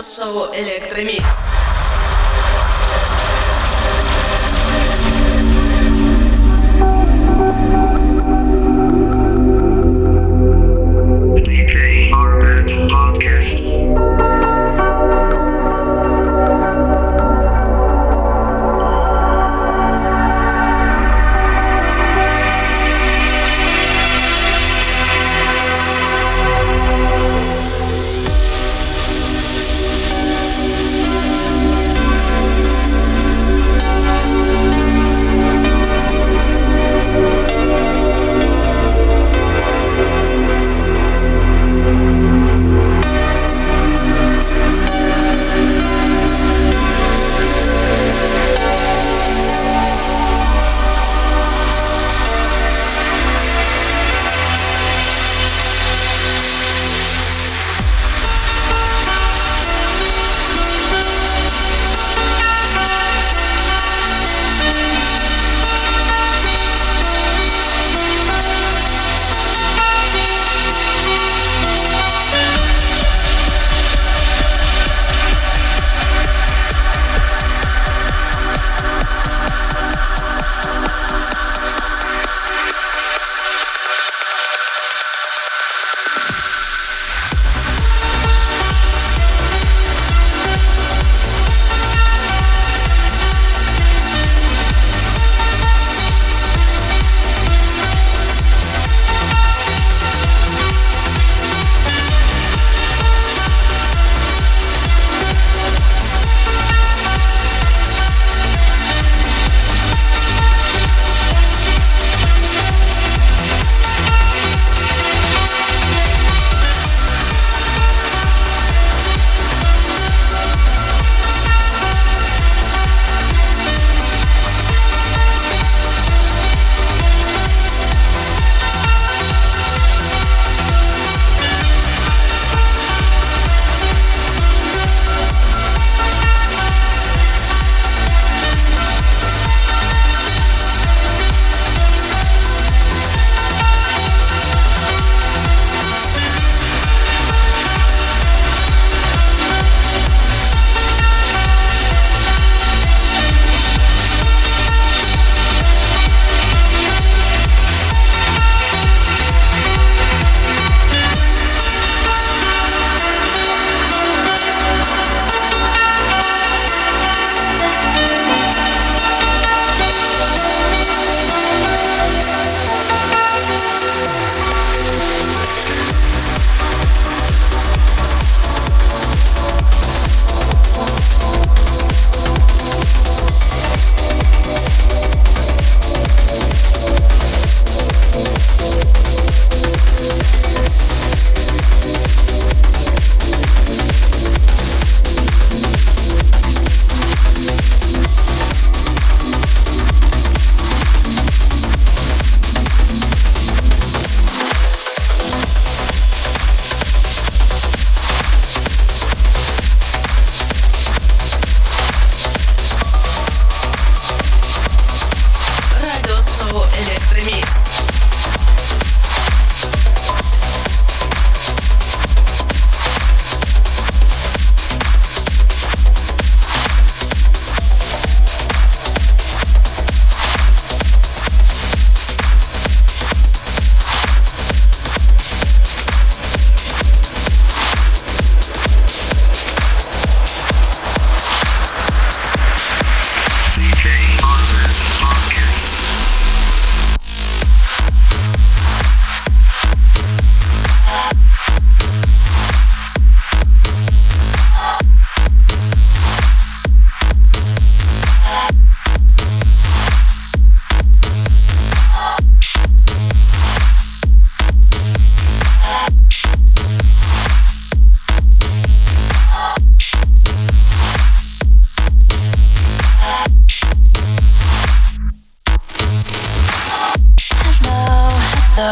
радиошоу Электромикс.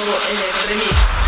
Electromix.